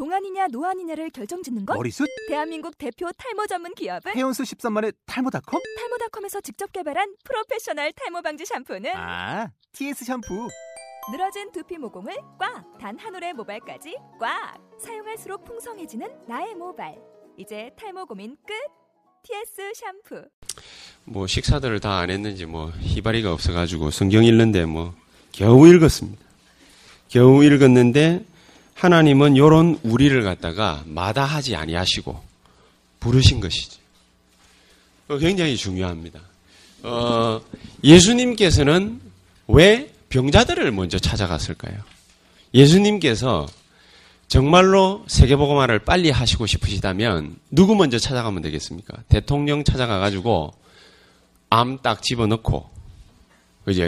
동안이냐 노안이냐를 결정짓는 것? 머리숱? 대한민국 대표 탈모 전문 기업은 헤어수 13만의 탈모닷컴? 탈모닷컴에서 직접 개발한 프로페셔널 탈모 방지 샴푸는 아, TS 샴푸. 늘어진 두피 모공을 꽉! 단 한 올의 모발까지 꽉! 사용할수록 풍성해지는 나의 모발. 이제 탈모 고민 끝! TS 샴푸. 뭐 식사들을 다 안 했는지 뭐 희바리가 없어가지고 성경 읽는데 뭐 겨우 읽었습니다. 겨우 읽었는데 하나님은 요런 우리를 갖다가 마다하지 아니하시고 부르신 것이지. 어, 굉장히 중요합니다. 어, 예수님께서는 왜 병자들을 먼저 찾아갔을까요? 예수님께서 정말로 세계복음화를 빨리 하시고 싶으시다면 누구 먼저 찾아가면 되겠습니까? 대통령 찾아가가지고 암 딱 집어넣고, 그죠?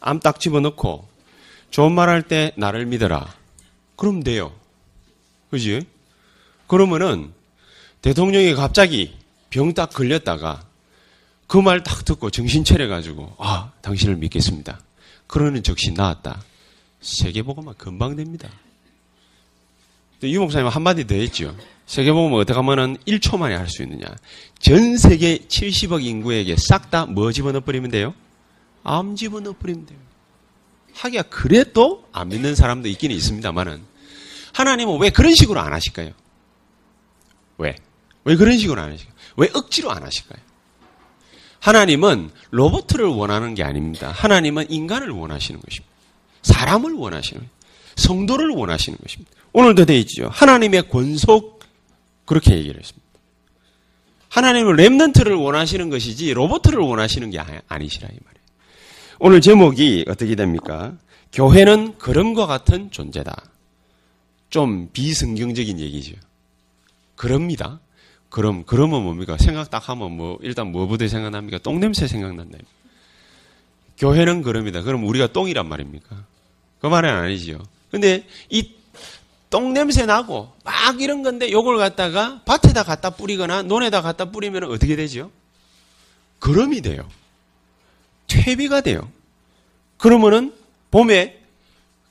암 딱 집어넣고, 좋은 말 할 때 나를 믿어라. 그럼 돼요. 그지? 그러면은 대통령이 갑자기 병 딱 걸렸다가 그 말 딱 듣고 정신 차려가지고, 아, 당신을 믿겠습니다. 그러는 적시 나왔다. 세계복음화 금방 됩니다. 유 목사님 한마디 더 했죠. 세계복음을 어떻게 하면은 1초 만에 할 수 있느냐. 전 세계 70억 인구에게 싹 다 뭐 집어넣어 버리면 돼요? 암 집어넣어 버리면 돼요. 하기야 그래도 안 믿는 사람도 있기는 있습니다만은 하나님은 왜 그런 식으로 안 하실까요? 왜? 왜 그런 식으로 안 하실까요? 왜 억지로 안 하실까요? 하나님은 로봇을 원하는 게 아닙니다. 하나님은 인간을 원하시는 것입니다. 사람을 원하시는. 성도를 원하시는 것입니다. 오늘도 되어 있죠. 하나님의 권속 그렇게 얘기를 했습니다. 하나님은 랩넌트를 원하시는 것이지 로봇을 원하시는 게 아니시라 이 말이에요. 오늘 제목이 어떻게 됩니까? 교회는 그럼과 같은 존재다. 좀 비성경적인 얘기죠. 그럽니다. 그럼 그러면 뭡니까? 생각 딱 하면 뭐 일단 뭐부터 생각납니까? 똥냄새 생각난다. 교회는 그럽니다. 그럼 우리가 똥이란 말입니까? 그 말은 아니지요. 근데 이 똥냄새 나고 막 이런 건데 요걸 갖다가 밭에다 갖다 뿌리거나 논에다 갖다 뿌리면 어떻게 되죠? 그럼이 돼요. 퇴비가 돼요. 그러면은 봄에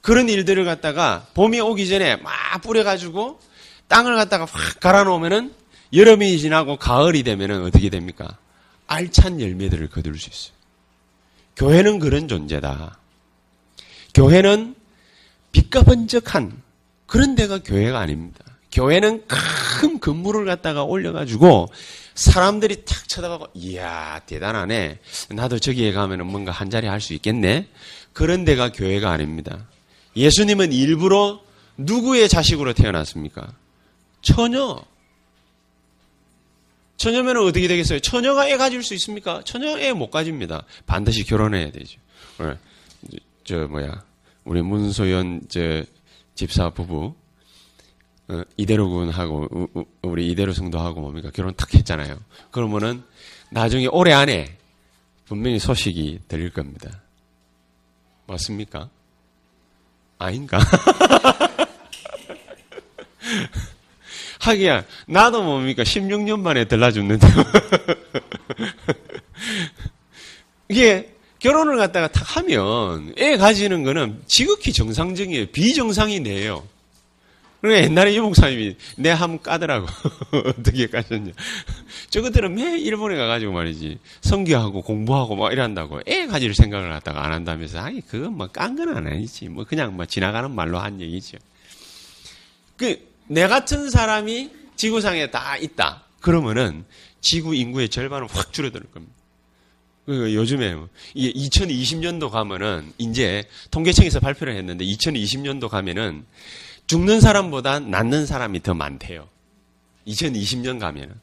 그런 일들을 갖다가 봄이 오기 전에 막 뿌려가지고 땅을 갖다가 확 갈아 놓으면은 여름이 지나고 가을이 되면은 어떻게 됩니까? 알찬 열매들을 거둘 수 있어요. 교회는 그런 존재다. 교회는 빛과 번쩍한 그런 데가 교회가 아닙니다. 교회는 큰 건물을 갖다가 올려가지고 사람들이 탁 쳐다보고 이야 대단하네. 나도 저기에 가면은 뭔가 한 자리 할 수 있겠네. 그런 데가 교회가 아닙니다. 예수님은 일부러 누구의 자식으로 태어났습니까? 처녀. 처녀면 어떻게 되겠어요? 처녀가 애 가질 수 있습니까? 처녀 애 못 가집니다. 반드시 결혼해야 되죠. 저 뭐야 우리 문소연 저 집사 부부 어, 이대로 군하고 우리 이대로 성도하고 뭡니까 결혼 탁 했잖아요. 그러면은 나중에 올해 안에 분명히 소식이 들릴 겁니다. 맞습니까? 아닌가? 하기야 나도 뭡니까 16년 만에 들라 죽는데 이게 결혼을 갖다가 탁 하면 애 가지는 거는 지극히 정상적이에요. 비정상이네요. 그러니까 옛날에 유 목사님이 내 함 까더라고. 어떻게 까셨냐. 저것들은 매 일본에 가가지고 말이지. 성교하고 공부하고 막 이런다고. 애 가질 생각을 갖다가 안 한다면서. 아니, 그건 뭐깐건 아니지. 뭐 그냥 뭐 지나가는 말로 한 얘기죠. 그, 내 같은 사람이 지구상에 다 있다. 그러면은 지구 인구의 절반은 확 줄어들 겁니다. 그 요즘에 이게 2020년도 가면은 이제 통계청에서 발표를 했는데 2020년도 가면은 죽는 사람보다 낫는 사람이 더 많대요. 2020년 가면은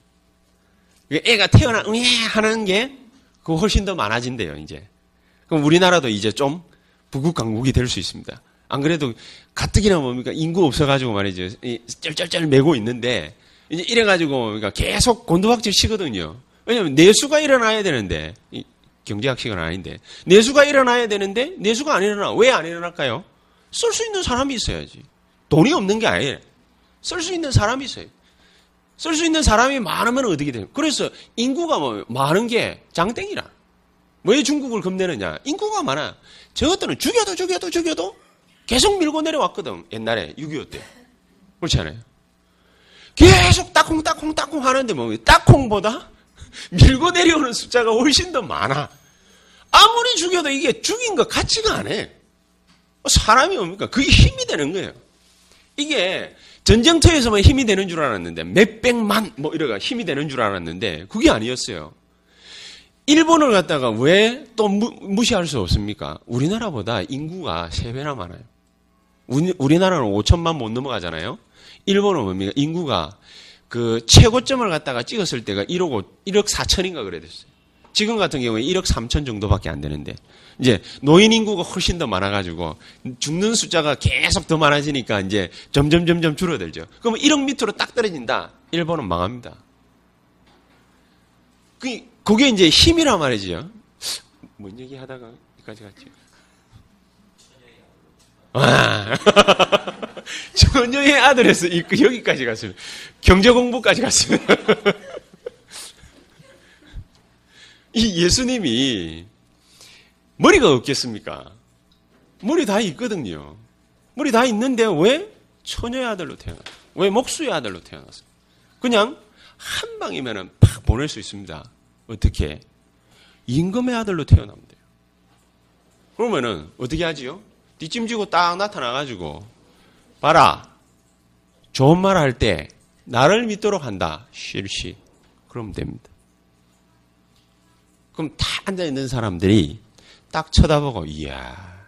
애가 태어나 응애 하는 게그 훨씬 더 많아진대요 이제. 그럼 우리나라도 이제 좀 부국 강국이 될 수 있습니다. 안 그래도 가뜩이나 뭡니까 인구 없어가지고 말이죠 쩔쩔쩔 매고 있는데 이제 이래가지고 그러니까 계속 곤두박질 치거든요. 왜냐면 내수가 일어나야 되는데 경제학식은 아닌데 내수가 일어나야 되는데 내수가 안 일어나 왜 안 일어날까요? 쓸 수 있는 사람이 있어야지 돈이 없는 게 아니에요 쓸 수 있는 사람이 있어요 쓸 수 있는 사람이 많으면 어떻게 돼요? 그래서 인구가 뭐 많은 게 장땡이라 왜 중국을 겁내느냐 인구가 많아 저것들은 죽여도 죽여도 죽여도 계속 밀고 내려왔거든 옛날에 6.25 때. 그렇지 않아요? 계속 따콩, 따콩, 따콩 하는데 뭐, 따콩보다 밀고 내려오는 숫자가 훨씬 더 많아. 아무리 죽여도 이게 죽인 것 같지가 않아. 사람이 뭡니까? 그게 힘이 되는 거예요. 이게 전쟁터에서만 힘이 되는 줄 알았는데 몇백만 뭐 이래가 힘이 되는 줄 알았는데 그게 아니었어요. 일본을 갖다가 왜 또 무시할 수 없습니까? 우리나라보다 인구가 3배나 많아요. 우리, 나라는 5천만 못 넘어가잖아요. 일본은 뭡니까? 인구가 그 최고점을 갖다가 찍었을 때가 1억 5, 1억 4천인가 그래 됐어요. 지금 같은 경우에 1억 3천 정도밖에 안 되는데 이제 노인 인구가 훨씬 더 많아가지고 죽는 숫자가 계속 더 많아지니까 이제 점점 점점 줄어들죠. 그러면 1억 밑으로 딱 떨어진다. 일본은 망합니다. 그 그게 이제 힘이란 말이지요. 뭔 얘기 하다가 여기까지 갔죠. 아, 전녀의 아들에서 여기까지 갔습니다. 경제 공부까지 갔습니다. 이 예수님이 머리가 없겠습니까? 머리 다 있거든요. 머리 다 있는데 왜 처녀의 아들로 태어났어? 왜 목수의 아들로 태어났어? 그냥 한 방이면은 팍 보낼 수 있습니다. 어떻게? 임금의 아들로 태어나면 돼요. 그러면은 어떻게 하지요? 뒷짐지고 딱 나타나가지고 봐라. 좋은 말 할 때 나를 믿도록 한다. 실시. 그러면 됩니다. 그럼 다 앉아 있는 사람들이 딱 쳐다보고, 이야,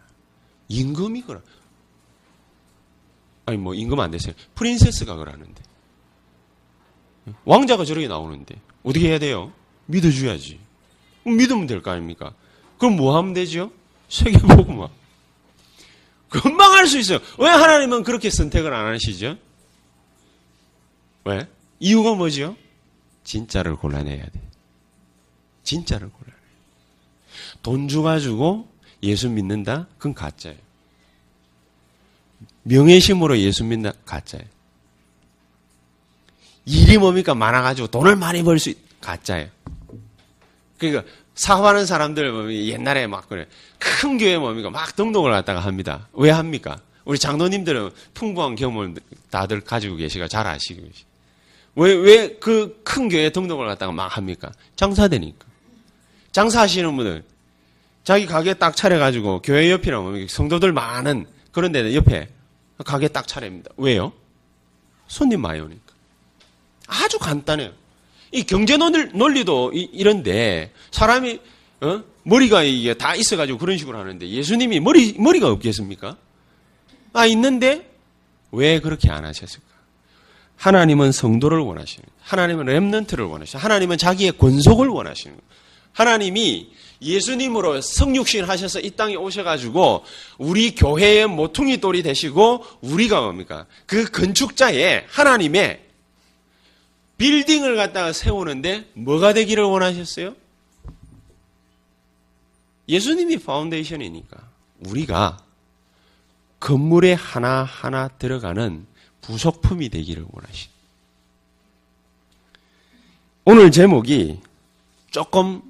임금이거라. 아니, 뭐, 임금 안 되세요. 프린세스가 그러는데. 왕자가 저렇게 나오는데. 어떻게 해야 돼요? 믿어줘야지. 믿으면 될 거 아닙니까? 그럼 뭐 하면 되죠? 세계보고만. 금방 할 수 있어요. 왜 하나님은 그렇게 선택을 안 하시죠? 왜? 이유가 뭐죠? 진짜를 골라내야 돼. 진짜를 골라내. 돈 주가지고 예수 믿는다? 그건 가짜예요. 명예심으로 예수 믿는다? 가짜예요. 일이 뭡니까? 많아가지고 돈을 많이 벌 수, 있... 가짜예요. 그러니까 사업하는 사람들 뭐 옛날에 막 그래 큰 교회 뭡니까 막 등록을 갖다가 합니다. 왜 합니까? 우리 장로님들은 풍부한 경험을 다들 가지고 계시가 잘 아시고 계시. 왜왜 그 큰 교회 등록을 갖다가 막 합니까? 장사되니까. 장사하시는 분들 자기 가게 딱 차려가지고 교회 옆이나 뭐 성도들 많은 그런 데 옆에 가게 딱 차립니다. 왜요? 손님 많이 오니까. 아주 간단해요. 이 경제 논리도 이런데 사람이 어? 머리가 이게 다 있어가지고 그런 식으로 하는데 예수님이 머리 머리가 없겠습니까? 아 있는데 왜 그렇게 안 하셨을까? 하나님은 성도를 원하시는, 하나님은 렘넌트를 원하시는, 하나님은 자기의 권속을 원하시는. 하나님이 예수님으로 성육신 하셔서 이 땅에 오셔가지고 우리 교회의 모퉁이 돌이 되시고 우리가 뭡니까? 그 건축자의 하나님의 빌딩을 갖다가 세우는데 뭐가 되기를 원하셨어요? 예수님이 파운데이션이니까 우리가 건물에 하나하나 들어가는 부속품이 되기를 원하신. 오늘 제목이 조금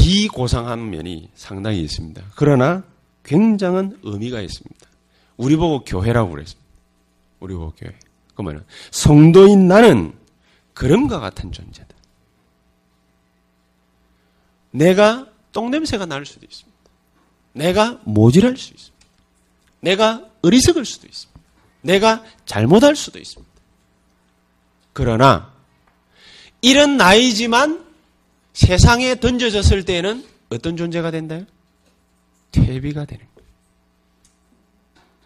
비고상한 면이 상당히 있습니다. 그러나 굉장한 의미가 있습니다. 우리 보고 교회라고 그랬습니다. 우리 보고 교회. 그러면 성도인 나는 그럼과 같은 존재다. 내가 똥냄새가 날 수도 있습니다. 내가 모질할 수 있습니다. 내가 어리석을 수도 있습니다. 내가 잘못할 수도 있습니다. 그러나 이런 나이지만 세상에 던져졌을 때는 어떤 존재가 된다요? 퇴비가 되는 거예요.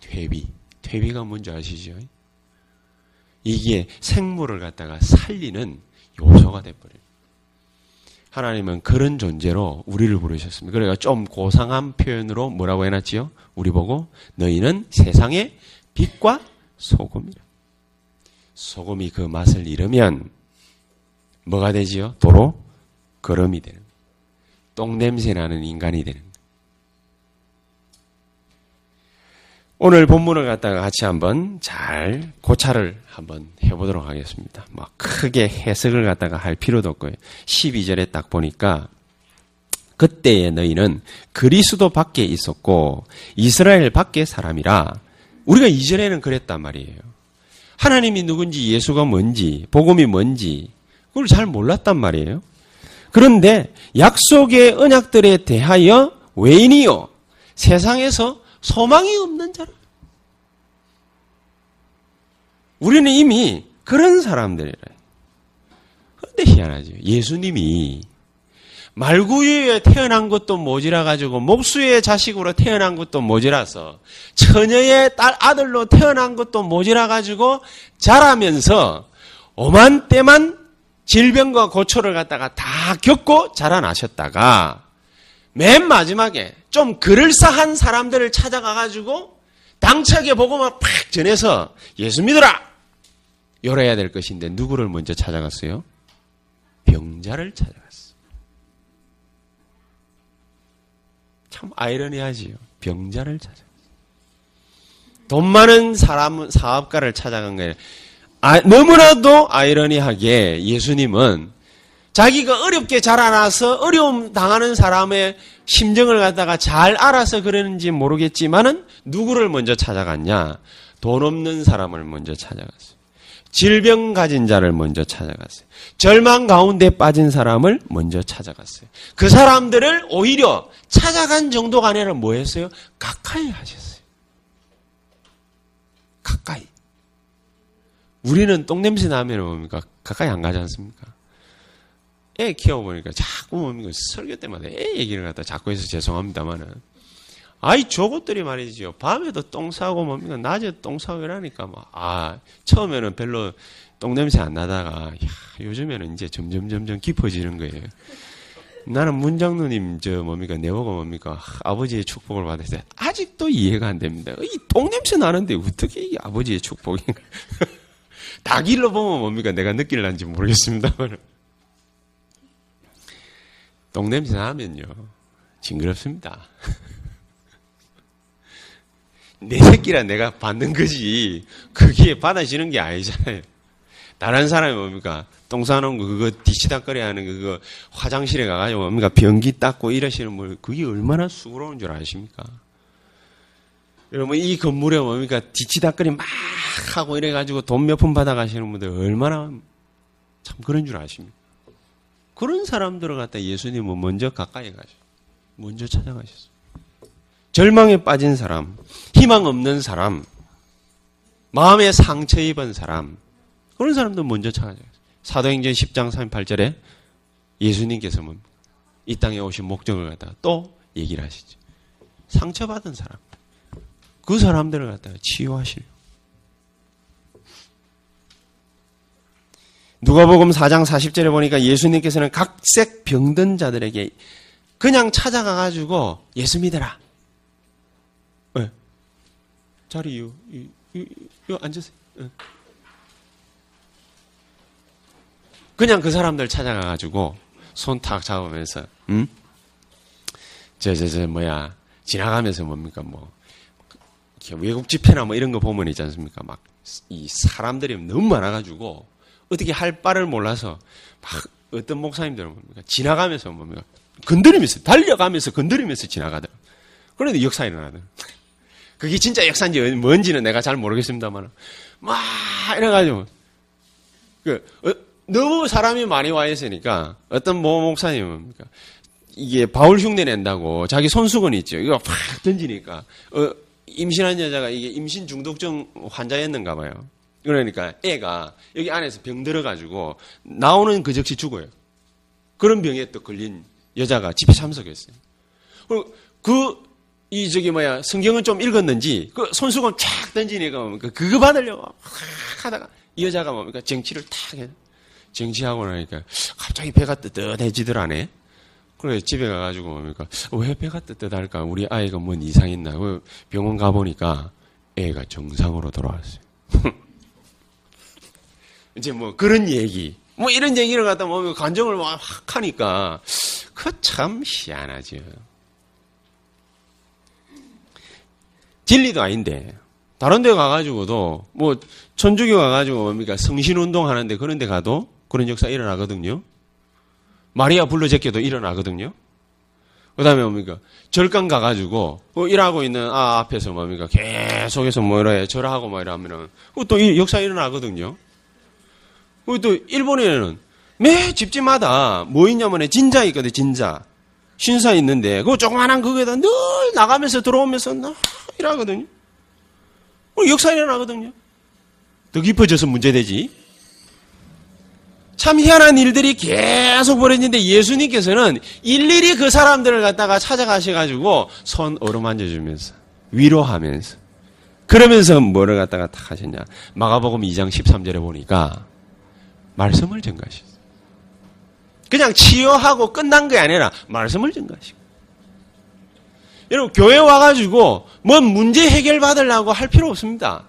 퇴비. 퇴비가 뭔지 아시죠? 이게 생물을 갖다가 살리는 요소가 돼버려요. 하나님은 그런 존재로 우리를 부르셨습니다. 그러니까 좀 고상한 표현으로 뭐라고 해놨지요? 우리 보고 너희는 세상의 빛과 소금이라. 소금이 그 맛을 잃으면 뭐가 되지요? 도로 거름이 되는. 똥냄새 나는 인간이 되는. 오늘 본문을 갖다가 같이 한번 잘 고찰을 한번 해보도록 하겠습니다. 뭐 크게 해석을 갖다가 할 필요도 없고요. 12절에 딱 보니까 그때의 너희는 그리스도 밖에 있었고 이스라엘 밖에 사람이라 우리가 이전에는 그랬단 말이에요. 하나님이 누군지 예수가 뭔지 복음이 뭔지 그걸 잘 몰랐단 말이에요. 그런데 약속의 언약들에 대하여 외인이요 세상에서 소망이 없는 자라. 우리는 이미 그런 사람들이래. 그런데 희한하죠. 예수님이 말구유에 태어난 것도 모자라 가지고 목수의 자식으로 태어난 것도 모자라서 처녀의 딸 아들로 태어난 것도 모자라 가지고 자라면서 오만 때만 질병과 고초를 갖다가 다 겪고 자라나셨다가 맨 마지막에 좀 그럴싸한 사람들을 찾아가 가지고 당차게 복음을 팍 전해서 예수 믿어라 열어야 될 것인데 누구를 먼저 찾아갔어요? 병자를 찾아갔어요. 참 아이러니하지요. 병자를 찾아. 돈 많은 사람 사업가를 찾아간 거예요. 아, 너무나도 아이러니하게 예수님은 자기가 어렵게 자라나서 어려움 당하는 사람의 심정을 갖다가 잘 알아서 그러는지 모르겠지만은 누구를 먼저 찾아갔냐? 돈 없는 사람을 먼저 찾아갔어요. 질병 가진 자를 먼저 찾아갔어요. 절망 가운데 빠진 사람을 먼저 찾아갔어요. 그 사람들을 오히려 찾아간 정도가 아니라 뭐 했어요? 가까이 하셨어요. 가까이. 우리는 똥냄새 나면 뭡니까? 가까이 안 가지 않습니까? 애 키워보니까 자꾸 뭡니까? 설교 때마다 애 얘기를 갖다 자꾸 해서 죄송합니다만은. 아이, 저것들이 말이죠. 밤에도 똥 싸고 뭡니까? 낮에 똥 싸고 이러니까 뭐, 아, 처음에는 별로 똥냄새 안 나다가, 야, 요즘에는 이제 점점, 점점 깊어지는 거예요. 나는 문장로님, 저, 뭡니까? 내보고 뭡니까? 아버지의 축복을 받았어요. 아직도 이해가 안 됩니다. 이 똥냄새 나는데 어떻게 이게 아버지의 축복인가? 닭일로 보면 뭡니까? 내가 느낄란지 모르겠습니다만. 똥냄새 나면요. 징그럽습니다. 내 새끼라 내가 받는 거지. 그게 받아지는 게 아니잖아요. 다른 사람이 뭡니까? 똥 싸놓은 거, 그거 뒤치다거리 하는 거, 그거 화장실에 가가지고 뭡니까? 변기 닦고 이러시는 분, 그게 얼마나 수고로운 줄 아십니까? 여러분, 이 건물에 뭡니까? 뒤치다거리 막 하고 이래가지고 돈 몇 푼 받아가시는 분들 얼마나 참 그런 줄 아십니까? 그런 사람들을 갖다 예수님은 먼저 가까이 가셔. 먼저 찾아가셨어요. 절망에 빠진 사람, 희망 없는 사람, 마음에 상처 입은 사람, 그런 사람도 먼저 찾아가요. 사도행전 10장 38절에 예수님께서 이 땅에 오신 목적을 갖다가 또 얘기를 하시죠. 상처받은 사람, 그 사람들을 갖다가 치유하시려. 누가복음 4장 40절에 보니까 예수님께서는 각색 병든 자들에게 그냥 찾아가 가지고 예수 믿어라. 네. 자리 요, 요, 앉으세요. 네. 그냥 그 사람들 찾아가 가지고 손 탁 잡으면서 음? 저저 저 뭐야 지나가면서 뭡니까 뭐 외국 집회나 뭐 이런 거 보면 있지 않습니까? 막 이 사람들이 너무 많아가지고 어떻게 할 바를 몰라서 막 어떤 목사님들은 뭡니까? 지나가면서 뭡니까? 건드리면서, 달려가면서 건드리면서 지나가더라. 그런데 역사 일어나더라. 그게 진짜 역사인지 뭔지는 내가 잘 모르겠습니다만, 막, 이래가지고, 그, 어, 너무 사람이 많이 와 있으니까, 어떤 모 목사님은 뭡니까? 이게 바울 흉내 낸다고 자기 손수건 있죠. 이거 팍 던지니까, 어, 임신한 여자가 이게 임신 중독증 환자였는가 봐요. 그러니까 애가 여기 안에서 병 들어가지고 나오는 그 즉시 죽어요. 그런 병에 또 걸린 여자가 집회 참석했어요. 그, 이, 저기, 뭐야, 성경은 좀 읽었는지, 그 손수건 쫙 던지니까 뭡니까? 그거 받으려고 확 하다가 이 여자가 뭡니까? 정치를 탁 해. 정치하고 나니까 갑자기 배가 뜨뜻해지더라네. 그래 집에 가가지고 뭡니까? 왜 배가 뜨뜻할까? 우리 아이가 뭔 이상 있나? 그 병원 가보니까 애가 정상으로 돌아왔어요. 이제 뭐 그런 얘기, 뭐 이런 얘기를 갖다 뭐 감정을 막 하니까 그 참 희한하죠. 진리도 아닌데 다른 데 가가지고도 뭐 천주교 가가지고 뭡니까 성신운동 하는데 그런 데 가도 그런 역사 일어나거든요. 마리아 불러 제껴도 일어나거든요. 그 다음에 뭡니까? 절간 가가지고, 그 일하고 있는 아 앞에서 뭡니까? 계속해서 뭐 이래, 절하고 뭐 이러면은, 또이 역사 일어나거든요. 또 일본에는 매 집집마다 뭐 있냐면에 진자 있거든, 진자. 신사 있는데, 그 조그만한 그거에다 늘 나가면서 들어오면서 나 일하거든요. 역사 일어나거든요. 더 깊어져서 문제되지. 참 희한한 일들이 계속 벌어지는데 예수님께서는 일일이 그 사람들을 갖다가 찾아가셔가지고 손 어루만져 주면서 위로하면서 그러면서 뭐를 갖다가 탁 하셨냐. 마가복음 2장 13절에 보니까 말씀을 전가하셨어요. 그냥 치유하고 끝난 게 아니라 말씀을 전가하시고. 여러분 교회 와가지고 뭔 문제 해결 받으려고 할 필요 없습니다.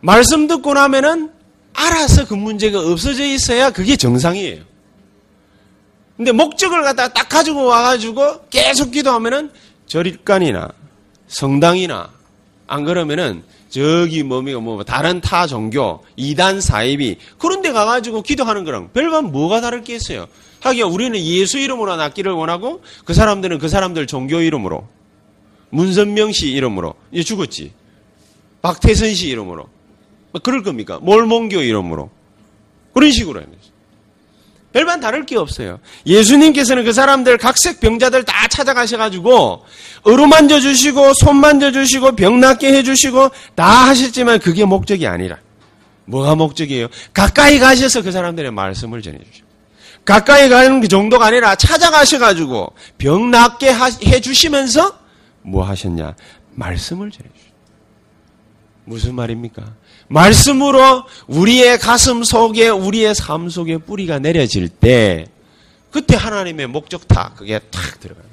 말씀 듣고 나면은 알아서 그 문제가 없어져 있어야 그게 정상이에요. 근데 목적을 갖다가 딱 가지고 와가지고 계속 기도하면은 절일간이나 성당이나 안 그러면은 저기 뭡니까 뭐 다른 타 종교 이단 사입이 그런 데 가가지고 기도하는 거랑 별반 뭐가 다를 게 있어요. 하기야 우리는 예수 이름으로 낫기를 원하고 그 사람들은 그 사람들 종교 이름으로 문선명 씨 이름으로 이제 죽었지. 박태선 씨 이름으로 뭐 그럴 겁니까? 몰몬교 이름으로. 그런 식으로 하면서. 별반 다를 게 없어요. 예수님께서는 그 사람들 각색 병자들 다 찾아가셔가지고 어루만져 주시고 손 만져 주시고 병 낫게 해주시고 다 하셨지만 그게 목적이 아니라 뭐가 목적이에요? 가까이 가셔서 그 사람들의 말씀을 전해주시고 가까이 가는 그 정도가 아니라 찾아가셔가지고 병 낫게 해주시면서 뭐 하셨냐? 말씀을 전해주시고 무슨 말입니까? 말씀으로 우리의 가슴 속에 우리의 삶 속에 뿌리가 내려질 때 그때 하나님의 목적타 그게 탁 들어가요.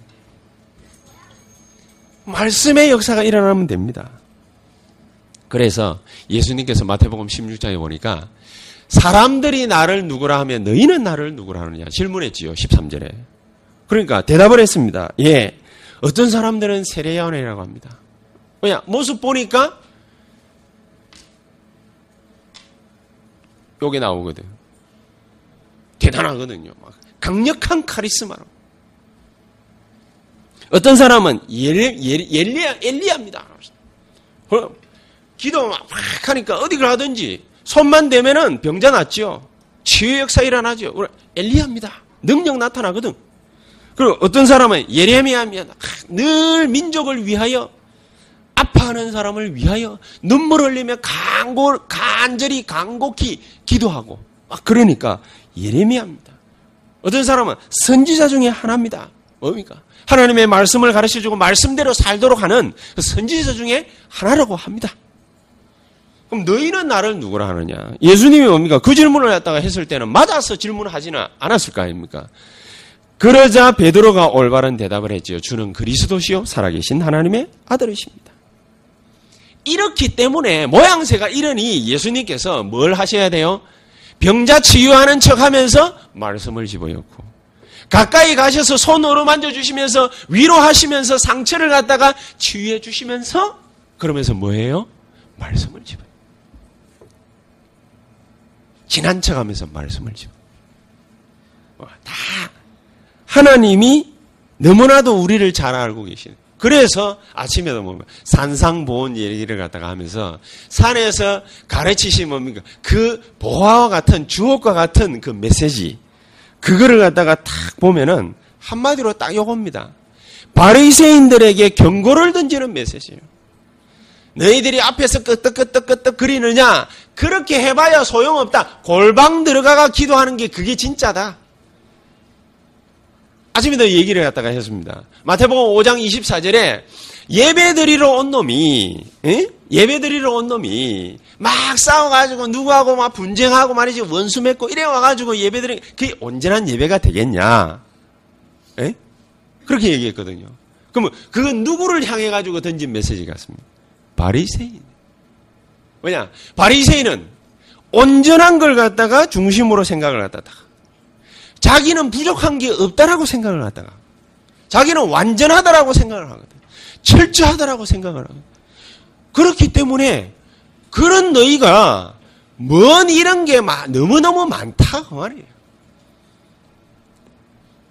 말씀의 역사가 일어나면 됩니다. 그래서 예수님께서 마태복음 16장에 보니까 사람들이 나를 누구라 하면 너희는 나를 누구라 하느냐 질문했지요. 13절에. 그러니까 대답을 했습니다. 예. 어떤 사람들은 세례요한이라고 합니다. 뭐냐 모습 보니까 요게 나오거든. 대단하거든요. 막 강력한 카리스마로. 어떤 사람은 엘리야, 엘리야입니다. 기도 막 하니까 어디 가든지 손만 대면은 병자 낫죠. 치유 역사 일어나죠. 엘리야입니다. 능력 나타나거든. 그리고 어떤 사람은 예레미야입니다. 늘 민족을 위하여 아파하는 사람을 위하여 눈물 흘리며 간고, 간절히 간곡히 기도하고 막 그러니까 예레미야입니다. 어떤 사람은 선지자 중에 하나입니다. 뭡니까? 하나님의 말씀을 가르쳐주고 말씀대로 살도록 하는 그 선지자 중에 하나라고 합니다. 그럼 너희는 나를 누구라 하느냐? 예수님이 뭡니까? 그 질문을 갖다가 했을 때는 맞아서 질문하지는 않았을 거 아닙니까? 그러자 베드로가 올바른 대답을 했지요. 주는 그리스도시요 살아계신 하나님의 아들이십니다. 이렇기 때문에 모양새가 이러니 예수님께서 뭘 하셔야 돼요? 병자 치유하는 척 하면서 말씀을 집어넣고 가까이 가셔서 손으로 만져주시면서 위로하시면서 상처를 갖다가 치유해 주시면서 그러면서 뭐예요? 말씀을 집어요. 지난 척 하면서 말씀을 집어. 다 하나님이 너무나도 우리를 잘 알고 계시는 그래서 아침에도 뭡니까? 산상보온 얘기를 갖다가 하면서 산에서 가르치신 뭡니까? 그 보화와 같은 주옥과 같은 그 메시지 그거를 갖다가 탁 보면은 한마디로 딱 요겁니다. 바리새인들에게 경고를 던지는 메시지예요. 너희들이 앞에서 끄떡끄떡끄떡 그리느냐? 그렇게 해봐야 소용없다. 골방 들어가가 기도하는 게 그게 진짜다. 아침에도 얘기를 갖다가 했습니다. 마태복음 5장 24절에 예배 드리러 온 놈이 에? 예배 드리러 온 놈이 막 싸워가지고 누구하고 막 분쟁하고 말이지 원수 맺고 이래 와가지고 예배 드리 그게 온전한 예배가 되겠냐? 에? 그렇게 얘기했거든요. 그러면 그건 누구를 향해 가지고 던진 메시지 같습니다. 바리새인. 뭐냐? 바리새인은 온전한 걸 갖다가 중심으로 생각을 갖다가 자기는 부족한 게 없다라고 생각을 하다가 자기는 완전하다라고 생각을 하거든. 철저하다라고 생각을 하거든. 그렇기 때문에 그런 너희가 뭔 이런 게 너무너무 많다 그 말이에요.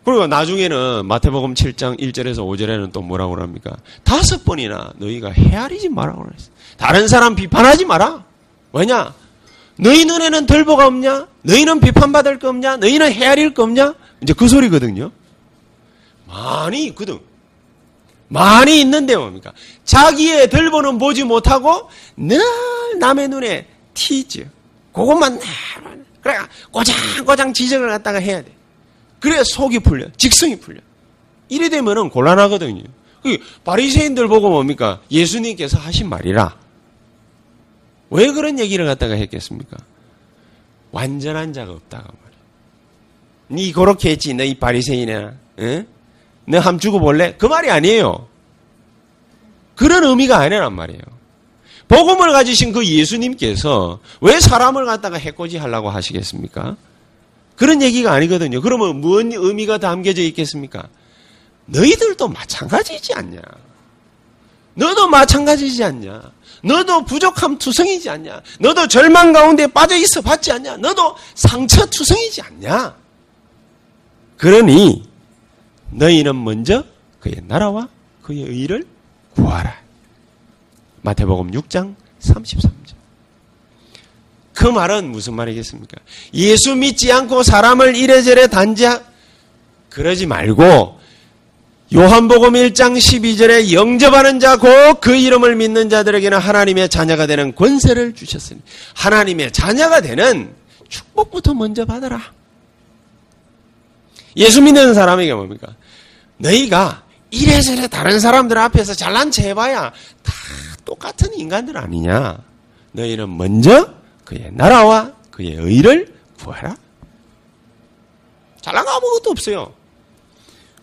그리고 나중에는 마태복음 7장 1절에서 5절에는 또 뭐라고 그럽니까? 다섯 번이나 너희가 헤아리지 말라고 그랬어. 다른 사람 비판하지 마라. 왜냐? 너희 눈에는 들보가 없냐? 너희는 비판받을 거 없냐? 너희는 헤아릴 거 없냐? 이제 그 소리거든요. 많이 있거든. 많이 있는데 뭡니까? 자기의 들보는 보지 못하고 늘 남의 눈에 티죠. 그것만 그래 꼬장꼬장 지적을 갖다가 해야 돼. 그래야 속이 풀려. 직성이 풀려. 이래 되면은 곤란하거든요. 그 바리새인들 보고 뭡니까? 예수님께서 하신 말이라. 왜 그런 얘기를 갖다가 했겠습니까? 완전한 자가 없다고 말이야. 니 그렇게 했지, 너이 바리새인이나. 응? 너함 주고 볼래? 그 말이 아니에요. 그런 의미가 아니란 말이에요. 복음을 가지신 그 예수님께서 왜 사람을 갖다가 해코지 하려고 하시겠습니까? 그런 얘기가 아니거든요. 그러면 뭔 의미가 담겨져 있겠습니까? 너희들도 마찬가지지 않냐? 너도 마찬가지지 않냐? 너도 부족함 투성이지 않냐? 너도 절망 가운데 빠져 있어 봤지 않냐? 너도 상처 투성이지 않냐? 그러니 너희는 먼저 그의 나라와 그의 의를 구하라. 마태복음 6장 33절. 그 말은 무슨 말이겠습니까? 예수 믿지 않고 사람을 이래저래 단지하 그러지 말고 요한복음 1장 12절에 영접하는 자 곧 그 이름을 믿는 자들에게는 하나님의 자녀가 되는 권세를 주셨으니 하나님의 자녀가 되는 축복부터 먼저 받아라. 예수 믿는 사람에게 뭡니까? 너희가 이래저래 다른 사람들 앞에서 잘난 체 해봐야 다 똑같은 인간들 아니냐? 너희는 먼저 그의 나라와 그의 의를 구하라. 잘난 거 아무것도 없어요.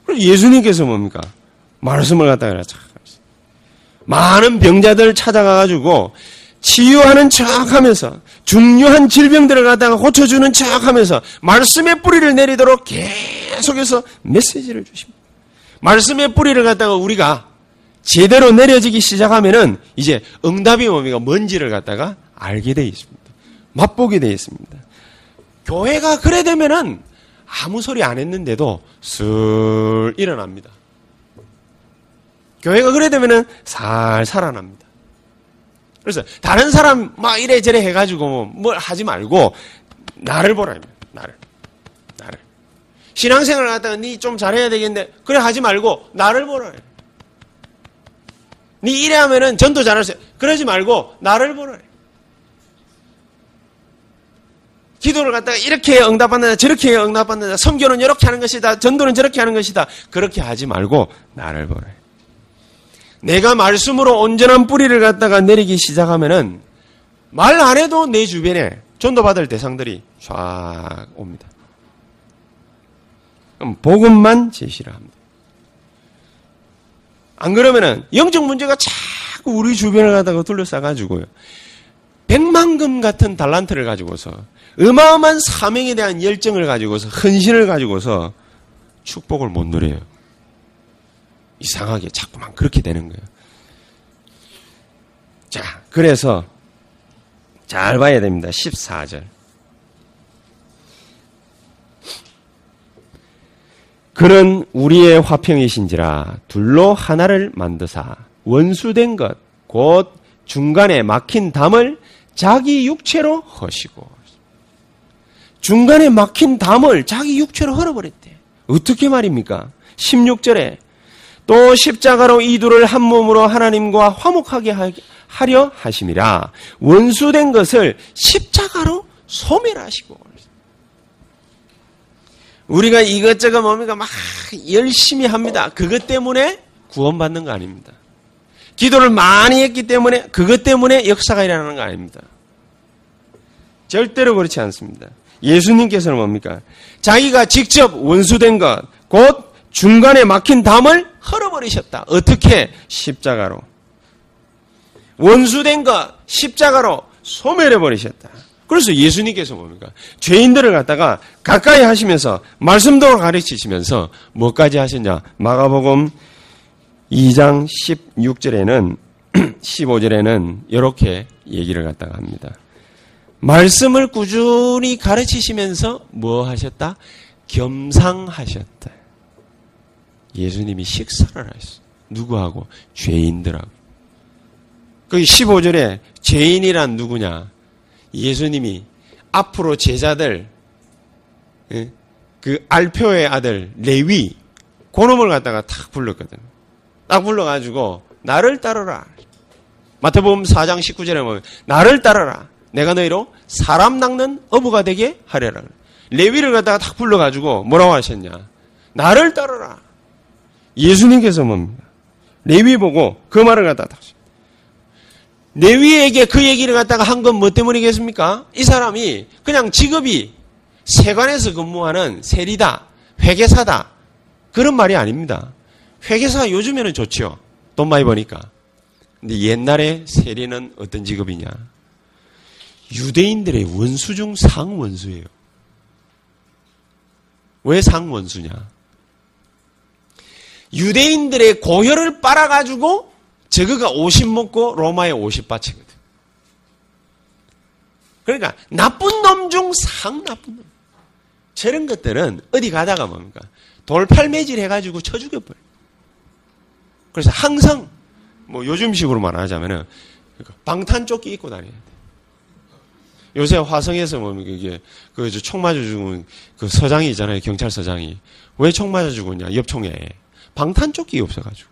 그리고 예수님께서 뭡니까? 말씀을 갖다가 그랬죠. 많은 병자들 찾아가가지고 치유하는 척 하면서 중요한 질병들을 갖다가 고쳐주는 척 하면서 말씀의 뿌리를 내리도록 계속해서 메시지를 주십니다. 말씀의 뿌리를 갖다가 우리가 제대로 내려지기 시작하면은 이제 응답이 뭡니까? 뭔지를 갖다가 알게 돼 있습니다. 맛보게 돼 있습니다. 교회가 그래 되면은 아무 소리 안 했는데도 슬 일어납니다. 교회가 그래 되면은 살 살아납니다. 그래서 다른 사람 막 이래저래 해가지고 뭘 하지 말고 나를 보라 나를. 나를. 신앙생활 갖다가 니 좀 잘해야 되겠는데 그래 하지 말고 나를 보라. 니 이래 하면은 전도 잘할 수 그러지 말고 나를 보라 기도를 갖다가 이렇게 응답받는다, 저렇게 응답받는다, 성교는 이렇게 하는 것이다, 전도는 저렇게 하는 것이다. 그렇게 하지 말고 나를 보래. 내가 말씀으로 온전한 뿌리를 갖다가 내리기 시작하면은 말 안 해도 내 주변에 전도받을 대상들이 쫙 옵니다. 그럼 복음만 제시를 합니다. 안 그러면은 영적 문제가 자꾸 우리 주변을 갖다가 둘러싸가지고요. 백만금 같은 달란트를 가지고서 어마어마한 사명에 대한 열정을 가지고서 헌신을 가지고서 축복을 못 누려요. 이상하게 자꾸만 그렇게 되는 거예요. 자, 그래서 잘 봐야 됩니다. 14절. 그는 우리의 화평이신지라 둘로 하나를 만드사 원수된 것 곧 중간에 막힌 담을 자기 육체로 허시고 중간에 막힌 담을 자기 육체로 헐어버렸대. 어떻게 말입니까? 16절에 또 십자가로 이 둘을 한 몸으로 하나님과 화목하게 하려 하심이라 원수된 것을 십자가로 소멸하시고 우리가 이것저것 뭡니까 막 열심히 합니다. 그것 때문에 구원받는 거 아닙니다. 기도를 많이 했기 때문에 그것 때문에 역사가 일어나는 거 아닙니다. 절대로 그렇지 않습니다. 예수님께서는 뭡니까? 자기가 직접 원수된 것, 곧 중간에 막힌 담을 헐어버리셨다. 어떻게? 십자가로. 원수된 것, 십자가로 소멸해버리셨다. 그래서 예수님께서 뭡니까? 죄인들을 갖다가 가까이 하시면서 말씀도 가르치시면서 뭐까지 하셨냐? 마가복음 2장 16절에는 15절에는 이렇게 얘기를 갖다가 합니다. 말씀을 꾸준히 가르치시면서 뭐 하셨다? 겸상하셨다. 예수님이 식사를 하셨어요. 누구하고? 죄인들하고. 거기 15절에 죄인이란 누구냐? 예수님이 앞으로 제자들, 예? 그 알표의 아들 레위, 그놈을 갖다가 탁 불렀거든. 딱 불러가지고 나를 따르라. 마태복음 4장 19절에 보면 나를 따르라. 내가 너희로 사람 낚는 어부가 되게 하려라. 레위를 갖다가 탁 불러가지고 뭐라고 하셨냐? 나를 따르라. 예수님께서 뭡니까? 레위 보고 그 말을 갖다가 딱. 레위에게 그 얘기를 갖다가 한 건 뭐 때문이겠습니까? 이 사람이 그냥 직업이 세관에서 근무하는 세리다, 회계사다. 그런 말이 아닙니다. 회계사 요즘에는 좋죠. 돈 많이 버니까. 근데 옛날에 세리는 어떤 직업이냐? 유대인들의 원수 중 상원수예요. 왜 상원수냐? 유대인들의 고혈을 빨아가지고 저거가 50 먹고 로마에 50 바치거든. 그러니까 나쁜 놈 중 상 나쁜 놈. 저런 것들은 어디 가다가 뭡니까? 돌팔매질 해가지고 쳐 죽여버려. 그래서 항상 뭐 요즘식으로 말하자면은 그러니까 방탄조끼 입고 다녀야 돼. 요새 화성에서 뭡니까 이게 그 총 맞아 죽은 그 서장이 있잖아요 경찰서장이. 왜 총 맞아 죽었냐? 옆총에. 방탄조끼 없어가지고.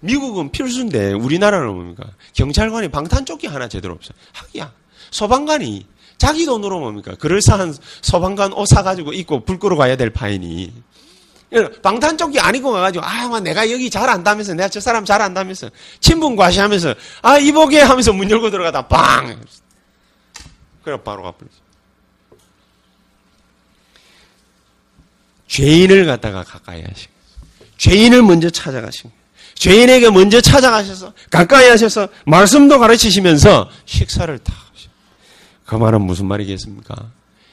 미국은 필수인데 우리나라는 뭡니까? 경찰관이 방탄조끼 하나 제대로 없어. 하기야. 소방관이 자기 돈으로 뭡니까? 그럴싸한 소방관 옷 사가지고 입고 불 끄러 가야 될 파인이. 방탄조끼 아니고 가가지고, 아, 내가 여기 잘 안다면서, 내가 저 사람 잘 안다면서, 친분 과시하면서, 아, 이보게 하면서 문 열고 들어가다, 빵! 그래, 바로 가버리죠. 죄인을 갖다가 가까이 하시고, 죄인을 먼저 찾아가시고, 죄인에게 먼저 찾아가셔서, 가까이 하셔서, 말씀도 가르치시면서, 식사를 다그 말은 무슨 말이겠습니까?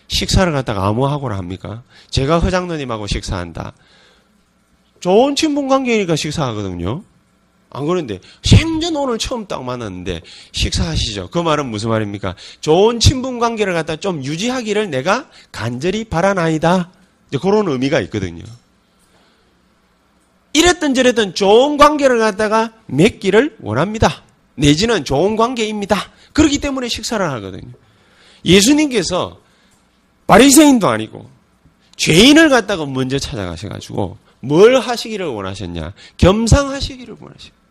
식사를 갖다가 아무 하고나 합니까? 제가 허장노님하고 식사한다. 좋은 친분 관계니까 식사하거든요. 안 그런데 생전 오늘 처음 딱 만났는데 식사하시죠. 그 말은 무슨 말입니까? 좋은 친분 관계를 갖다 좀 유지하기를 내가 간절히 바라나이다. 이제 그런 의미가 있거든요. 이랬던 저랬던 좋은 관계를 갖다가 맺기를 원합니다. 내지는 좋은 관계입니다. 그렇기 때문에 식사를 하거든요. 예수님께서 바리새인도 아니고 죄인을 갖다가 먼저 찾아가셔가지고 뭘 하시기를 원하셨냐? 겸상하시기를 원하시고.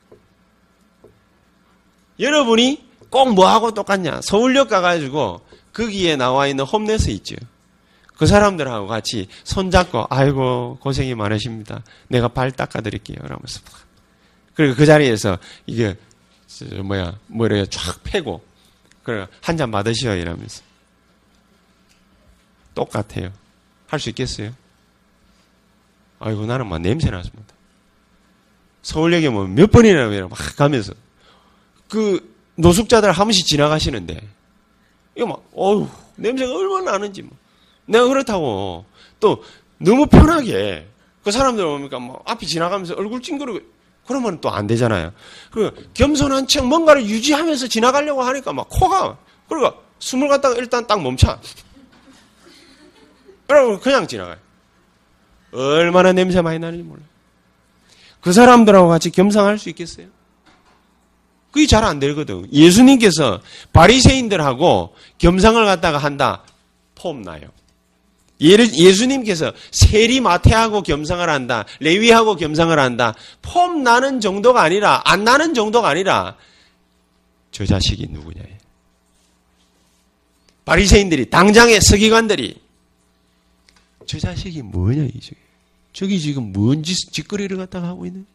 여러분이 꼭 뭐하고 똑같냐? 서울역 가가지고 거기에 나와 있는 홈레스 있죠. 그 사람들하고 같이 손잡고 아이고 고생이 많으십니다. 내가 발 닦아드릴게요. 이러면서 그리고 그 자리에서 이게 뭐야 머리에 쫙 패고 그래, 한 잔 받으시오, 이러면서. 똑같아요. 할 수 있겠어요? 아이고, 나는 막 냄새 났습니다. 서울역에 뭐 몇 번이나 막 가면서. 그 노숙자들 한 번씩 지나가시는데, 이거 막, 어휴, 냄새가 얼마나 나는지 뭐. 내가 그렇다고 또 너무 편하게 그 사람들 뭡니까 뭐 앞이 지나가면서 얼굴 찡그리고 그러면 또 안 되잖아요. 그 겸손한 척 뭔가를 유지하면서 지나가려고 하니까 막 코가 그러니까 숨을 갖다가 일단 딱 멈춰. 그러고 그냥 지나가요. 얼마나 냄새 많이 나는지 몰라요. 그 사람들하고 같이 겸상할 수 있겠어요? 그게 잘 안 되거든. 예수님께서 바리새인들하고 겸상을 갖다가 한다. 폼 나요. 예수님께서 세리 마태하고 겸상을 한다. 레위하고 겸상을 한다. 폼 나는 정도가 아니라 안 나는 정도가 아니라 저 자식이 누구냐. 바리새인들이 당장의 서기관들이 저 자식이 뭐냐 이제. 저기 지금 뭔 짓, 짓거리를 갖다가 하고 있는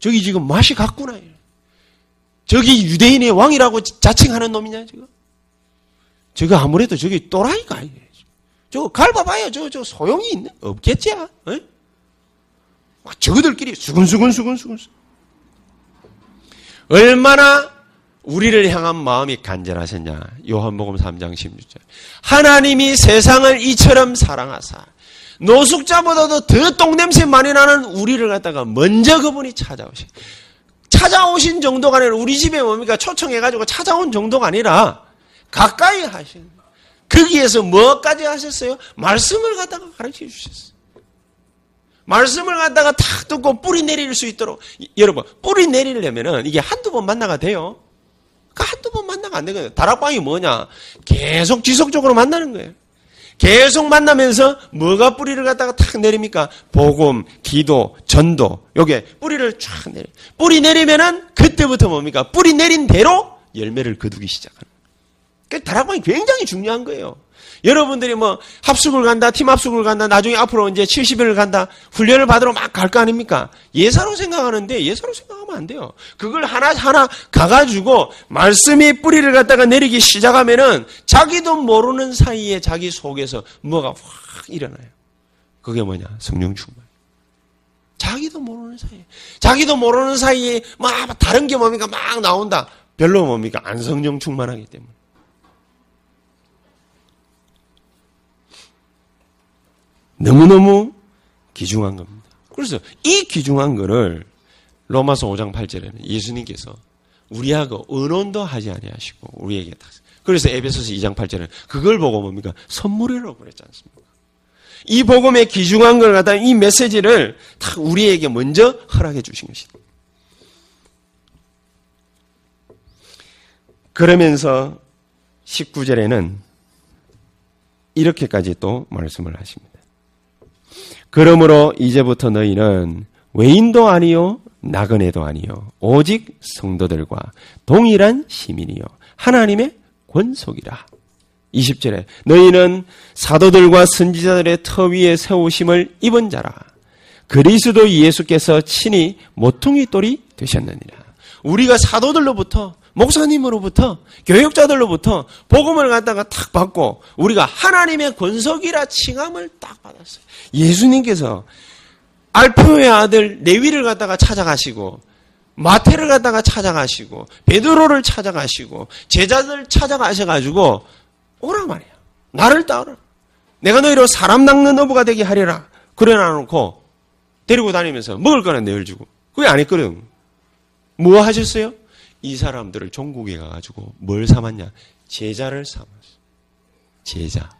저기 지금 맛이 갔구나. 저기 유대인의 왕이라고 자칭하는 놈이냐 지금. 저거 아무래도 저기 또라이가 아니에요. 저거 갈봐봐요. 저, 저 소용이 있네? 없겠지? 어? 저거들끼리 수근수근 수근수근. 얼마나 우리를 향한 마음이 간절하셨냐. 요한복음 3장 16절. 하나님이 세상을 이처럼 사랑하사 노숙자보다도 더 똥냄새 많이 나는 우리를 갖다가 먼저 그분이 찾아오신. 찾아오신 정도가 아니라 우리 집에 뭡니까 초청해가지고 찾아온 정도가 아니라 가까이 하신. 거기에서 뭐까지 하셨어요? 말씀을 갖다가 가르쳐 주셨어요. 말씀을 갖다가 탁 듣고 뿌리 내릴 수 있도록 여러분 뿌리 내리려면은 이게 한두 번 만나가 돼요. 그 한두 번 만나가 안 되거든요. 다락방이 뭐냐? 계속 지속적으로 만나는 거예요. 계속 만나면서 뭐가 뿌리를 갖다가 탁 내립니까? 복음, 기도, 전도. 요게 뿌리를 쫙 내려. 뿌리 내리면은 그때부터 뭡니까? 뿌리 내린 대로 열매를 거두기 시작하는. 그 다락방이 굉장히 중요한 거예요. 여러분들이 뭐 합숙을 간다, 팀 합숙을 간다, 나중에 앞으로 이제 70일을 간다, 훈련을 받으러 막 갈 거 아닙니까? 예사로 생각하는데 예사로 생각하면 안 돼요. 그걸 하나하나 가가지고 말씀이 뿌리를 갖다가 내리기 시작하면은 자기도 모르는 사이에 자기 속에서 뭐가 확 일어나요. 그게 뭐냐? 성령 충만. 자기도 모르는 사이에. 자기도 모르는 사이에 막 다른 게 뭡니까? 막 나온다. 별로 뭡니까? 안 성령 충만하기 때문에. 너무너무 귀중한 겁니다. 그래서 이 귀중한 거를 로마서 5장 8절에는 예수님께서 우리하고 언론도 하지 아니하시고 우리에게 다 그래서 에베소서 2장 8절에는 그걸 보고 뭡니까? 선물이라고 그랬지 않습니까? 이 복음의 귀중한 걸 갖다 이 메시지를 다 우리에게 먼저 허락해 주신 것이다. 그러면서 19절에는 이렇게까지 또 말씀을 하십니다. 그러므로 이제부터 너희는 외인도 아니요 나그네도 아니요 오직 성도들과 동일한 시민이요 하나님의 권속이라. 20절에 너희는 사도들과 선지자들의 터 위에 세우심을 입은 자라. 그리스도 예수께서 친히 모퉁이 돌이 되셨느니라. 우리가 사도들로부터 목사님으로부터 교육자들로부터 복음을 갖다가 탁 받고 우리가 하나님의 권속이라 칭함을 딱 받았어요. 예수님께서 알표의 아들 레위를 갖다가 찾아가시고 마태를 갖다가 찾아가시고 베드로를 찾아가시고 제자들 찾아가셔 가지고 오라 말이야. 나를 따라. 내가 너희로 사람 낚는 어부가 되게 하리라. 그래 놔놓고 데리고 다니면서 먹을 거는 내어주고 그게 안 했거든. 뭐 하셨어요? 이 사람들을 종국에 가가지고 뭘 삼았냐? 제자를 삼았어. 제자.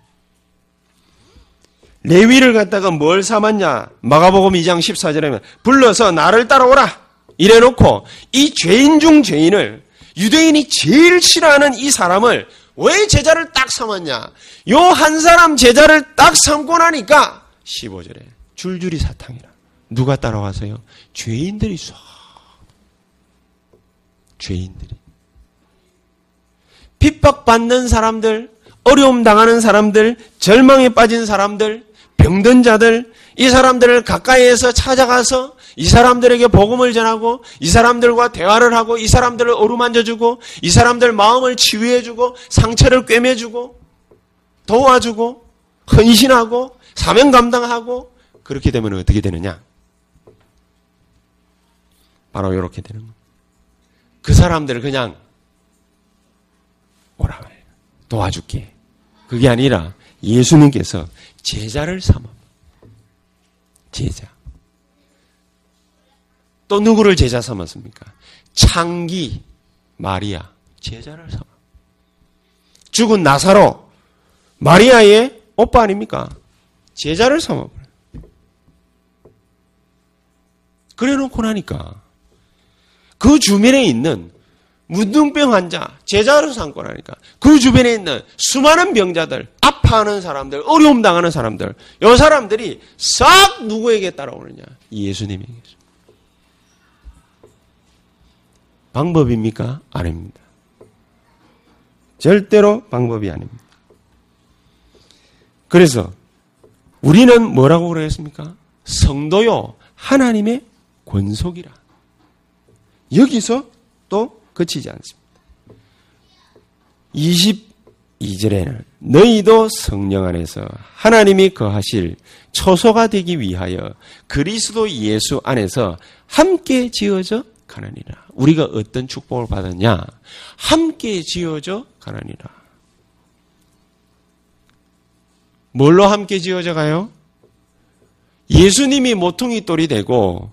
레위를 갖다가 뭘 삼았냐? 마가복음 2장 14절에 불러서 나를 따라오라. 이래 놓고 이 죄인 중 죄인을 유대인이 제일 싫어하는 이 사람을 왜 제자를 딱 삼았냐? 요 한 사람 제자를 딱 삼고 나니까 15절에 줄줄이 사탕이라. 누가 따라와서요? 죄인들이 쏙. 죄인들이. 핍박받는 사람들, 어려움 당하는 사람들, 절망에 빠진 사람들, 병든 자들, 이 사람들을 가까이에서 찾아가서 이 사람들에게 복음을 전하고 이 사람들과 대화를 하고 이 사람들을 어루만져주고 이 사람들 마음을 치유해주고 상처를 꿰매주고 도와주고 헌신하고 사명 감당하고 그렇게 되면 어떻게 되느냐? 바로 이렇게 되는 거예요. 그 사람들을 그냥 오라 도와줄게. 그게 아니라 예수님께서 제자를 삼아. 제자. 또 누구를 제자 삼았습니까? 창기, 마리아, 제자를 삼아. 죽은 나사로, 마리아의 오빠 아닙니까? 제자를 삼아. 그래 놓고 나니까 그 주변에 있는 문둥병 환자, 제자로 삼고 나니까 그 주변에 있는 수많은 병자들, 아파하는 사람들, 어려움 당하는 사람들, 이 사람들이 싹 누구에게 따라오느냐? 예수님에게. 방법입니까? 아닙니다. 절대로 방법이 아닙니다. 그래서 우리는 뭐라고 그러겠습니까? 성도요, 하나님의 권속이라. 여기서 또 그치지 않습니다. 22절에는 너희도 성령 안에서 하나님이 거하실 초소가 되기 위하여 그리스도 예수 안에서 함께 지어져 가느니라. 우리가 어떤 축복을 받았냐? 함께 지어져 가느니라. 뭘로 함께 지어져 가요? 예수님이 모퉁이 돌이 되고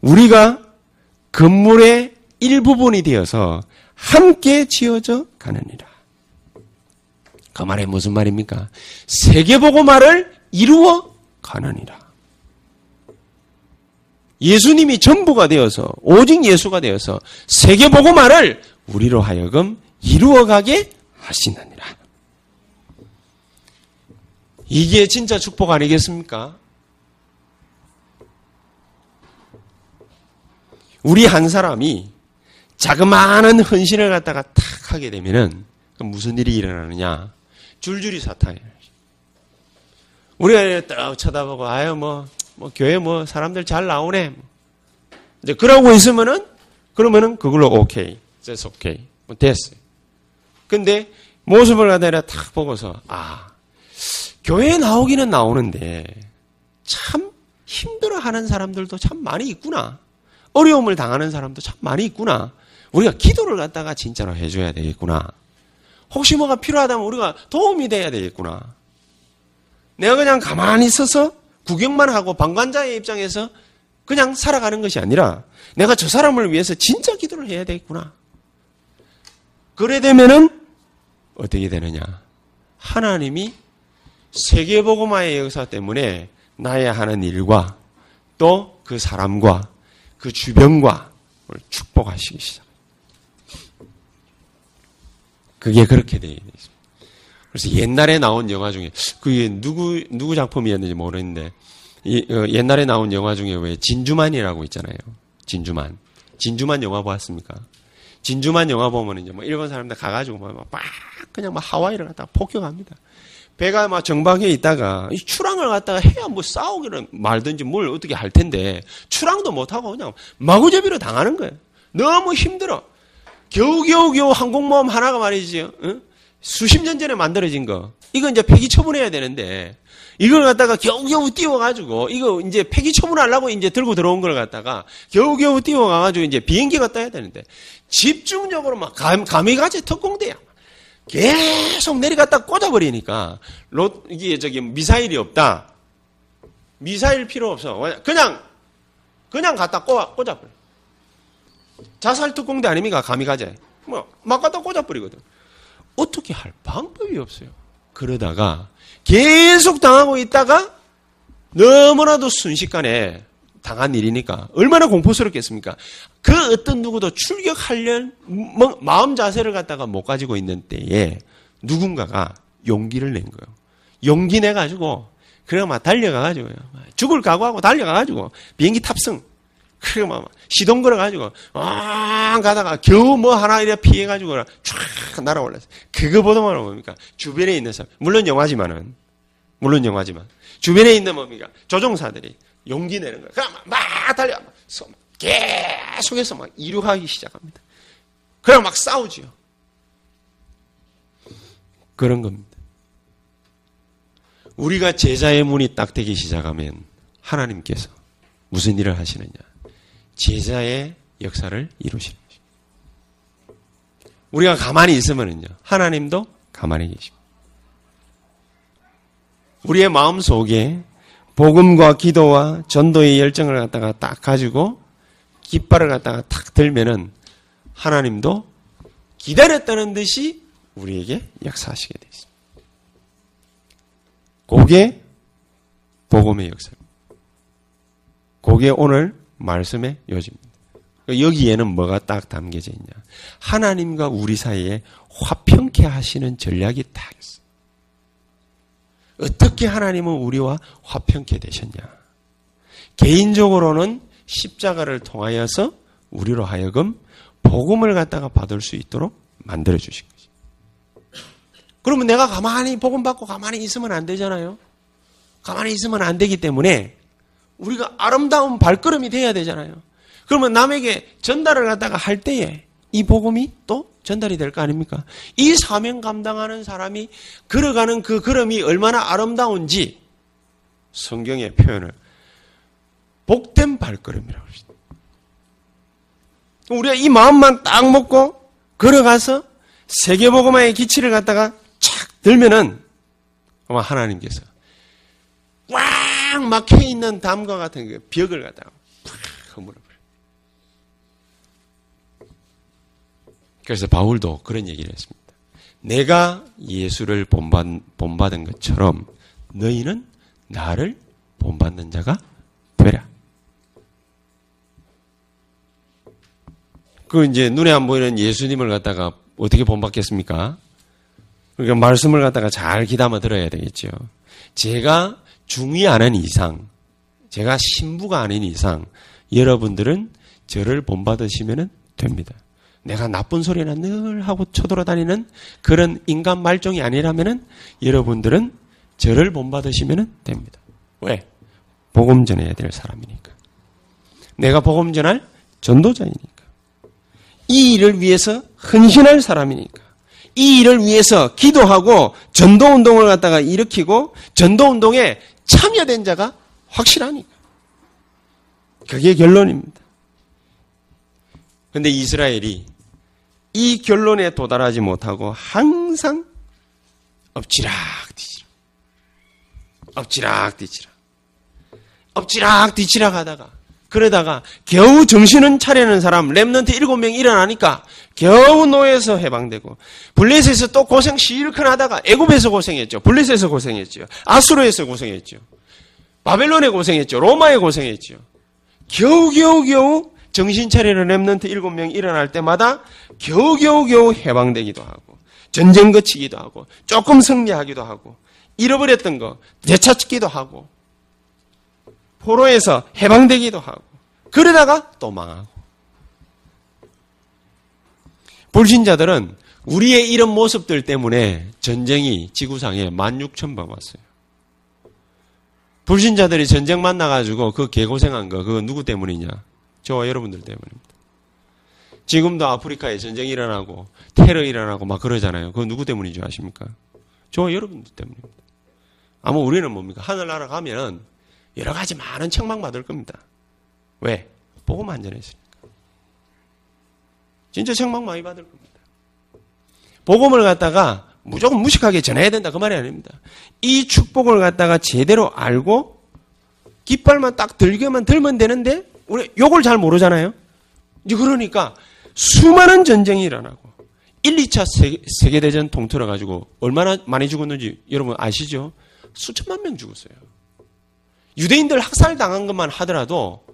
우리가 건물의 일부분이 되어서 함께 지어져 가느니라. 그 말이 무슨 말입니까? 세계보고 말을 이루어 가느니라. 예수님이 전부가 되어서 오직 예수가 되어서 세계복음화를 우리로 하여금 이루어가게 하시느니라. 이게 진짜 축복 아니겠습니까? 우리 한 사람이 자그마한 헌신을 갖다가 탁 하게 되면은 무슨 일이 일어나느냐? 줄줄이 사탕이에요. 우리가 딱 쳐다보고 아유 뭐, 뭐 교회 뭐 사람들 잘 나오네. 이제 그러고 있으면은 그러면은 그걸로 오케이, that's 오케이, 뭐 됐어요. 근데 모습을 갖다가 탁 보고서 아 교회에 나오기는 나오는데 참 힘들어하는 사람들도 참 많이 있구나. 어려움을 당하는 사람도 참 많이 있구나. 우리가 기도를 갖다가 진짜로 해줘야 되겠구나. 혹시 뭐가 필요하다면 우리가 도움이 돼야 되겠구나. 내가 그냥 가만히 있어서 구경만 하고 방관자의 입장에서 그냥 살아가는 것이 아니라 내가 저 사람을 위해서 진짜 기도를 해야 되겠구나. 그래 되면은 어떻게 되느냐. 하나님이 세계복음화의 역사 때문에 나의 하는 일과 또 그 사람과 그 주변과 축복하시기 시작. 그게 그렇게 되어 있습니다. 그래서 옛날에 나온 영화 중에 그게 누구 누구 작품이었는지 모르는데 이, 어, 옛날에 나온 영화 중에 왜 진주만이라고 있잖아요. 진주만. 진주만 영화 보았습니까? 진주만 영화 보면 이제 뭐 일본 사람들 가가지고 막, 막 그냥 막 하와이를 갖다가 폭격합니다. 배가 막 정박에 있다가 이 출항을 갖다가 해야 뭐 싸우기를 말든지 뭘 어떻게 할 텐데 출항도 못하고 그냥 마구잡이로 당하는 거예요. 너무 힘들어. 겨우겨우 겨우 항공모함 하나가 말이지 응? 수십 년 전에 만들어진 거. 이거 이제 폐기 처분해야 되는데 이걸 갖다가 겨우겨우 띄워가지고 이거 이제 폐기 처분하려고 이제 들고 들어온 걸 갖다가 겨우겨우 띄워가가지고 이제 비행기가 떠야 되는데 집중적으로 막 감, 감이 가지 특공대야. 계속 내려갔다 꽂아버리니까 로, 이게 저기 미사일이 없다. 미사일 필요 없어. 그냥 그냥 갖다 꽂아, 꽂아버려. 자살 특공대 아닙니까? 감이가제. 뭐막 갖다 꽂아버리거든. 어떻게 할 방법이 없어요. 그러다가 계속 당하고 있다가 너무나도 순식간에 당한 일이니까 얼마나 공포스럽겠습니까? 그 어떤 누구도 출격하려는 뭐 마음 자세를 갖다가 못 가지고 있는 때에 누군가가 용기를 낸 거예요. 용기 내 가지고 그래 막 달려가 가지고요. 죽을 각오하고 달려가 가지고 비행기 탑승. 그래 막 시동 걸어 가지고 아 가다가 겨우 뭐 하나 이래 피해 가지고 쫙 날아올랐어요. 그거 보다만 뭡니까? 주변에 있는 사람 물론 영화지만은 물론 영화지만 주변에 있는 뭡니까? 조종사들이 용기 내는 거예요. 그냥 막 달려. 계속해서 막 이루하기 시작합니다. 그냥 막 싸우지요. 그런 겁니다. 우리가 제자의 문이 딱 되기 시작하면 하나님께서 무슨 일을 하시느냐. 제자의 역사를 이루시는 것입니다. 우리가 가만히 있으면요. 하나님도 가만히 계십니다. 우리의 마음 속에 복음과 기도와 전도의 열정을 갖다가 딱 가지고 깃발을 갖다가 탁 들면은 하나님도 기다렸다는 듯이 우리에게 역사하시게 되어 있습니다. 그게 복음의 역사입니다. 그게 오늘 말씀의 요지입니다. 여기에는 뭐가 딱 담겨져 있냐. 하나님과 우리 사이에 화평케 하시는 전략이 딱 있어요. 어떻게 하나님은 우리와 화평케 되셨냐? 개인적으로는 십자가를 통하여서 우리로 하여금 복음을 갖다가 받을 수 있도록 만들어 주신 거지. 그러면 내가 가만히 복음 받고 가만히 있으면 안 되잖아요. 가만히 있으면 안 되기 때문에 우리가 아름다운 발걸음이 돼야 되잖아요. 그러면 남에게 전달을 갖다가 할 때에 이 복음이 또 전달이 될 거 아닙니까? 이 사명 감당하는 사람이 걸어가는 그 걸음이 얼마나 아름다운지 성경의 표현을 복된 발걸음이라고 합니다. 우리가 이 마음만 딱 먹고 걸어가서 세계복음화의 기치를 갖다가 착 들면은 아마 하나님께서 꽉 막혀 있는 담과 같은 그 벽을 갖다가 팍 허물어 그래서 바울도 그런 얘기를 했습니다. 내가 예수를 본받, 본받 은 것처럼 너희는 나를 본받는 자가 되라. 그 이제 눈에 안 보이는 예수님을 갖다가 어떻게 본받겠습니까? 그러니까 말씀을 갖다가 잘 귀담아 들어야 되겠죠. 제가 중요하는 이상, 제가 신부가 아닌 이상, 여러분들은 저를 본받으시면 됩니다. 내가 나쁜 소리나 늘 하고 쳐돌아다니는 그런 인간 말종이 아니라면은 여러분들은 저를 본받으시면 됩니다. 왜? 복음 전해야 될 사람이니까. 내가 복음 전할 전도자이니까. 이 일을 위해서 헌신할 사람이니까. 이 일을 위해서 기도하고 전도 운동을 갖다가 일으키고 전도 운동에 참여된 자가 확실하니까. 그게 결론입니다. 근데 이스라엘이 이 결론에 도달하지 못하고 항상 엎치락 뒤치락, 엎치락 뒤치락, 엎치락 뒤치락 하다가 그러다가 겨우 정신은 차리는 사람 remnant 일곱 명 일어나니까 겨우 노예에서 해방되고 블레셋에서 또 고생 실컷 하다가 애굽에서 고생했죠. 블레셋에서 고생했죠. 앗수르에서 고생했죠. 바벨론에 고생했죠. 로마에 고생했죠. 겨우 겨우 겨우 정신 차리는 remnant 일곱 명 일어날 때마다 겨우 겨우 겨우 해방되기도 하고 전쟁 거치기도 하고 조금 승리하기도 하고 잃어버렸던 거 되찾기도 하고 포로에서 해방되기도 하고 그러다가 또 망하고 불신자들은 우리의 이런 모습들 때문에 전쟁이 지구상에 16,000번 왔어요. 불신자들이 전쟁 만나가지고 그 개고생한 거, 그거 누구 때문이냐? 저와 여러분들 때문입니다. 지금도 아프리카에 전쟁이 일어나고, 테러 일어나고 막 그러잖아요. 그거 누구 때문인 줄 아십니까? 저와 여러분들 때문입니다. 아마 우리는 뭡니까? 하늘나라 가면 여러 가지 많은 책망 받을 겁니다. 왜? 복음 안 전했으니까. 진짜 책망 많이 받을 겁니다. 복음을 갖다가 무조건 무식하게 전해야 된다 그 말이 아닙니다. 이 축복을 갖다가 제대로 알고 깃발만 딱 들게만 들면 되는데 우리 욕을 잘 모르잖아요. 이제 그러니까 수많은 전쟁이 일어나고 1, 2차 세계, 대전 통틀어 가지고 얼마나 많이 죽었는지 여러분 아시죠? 수천만 명 죽었어요. 유대인들 학살 당한 것만 하더라도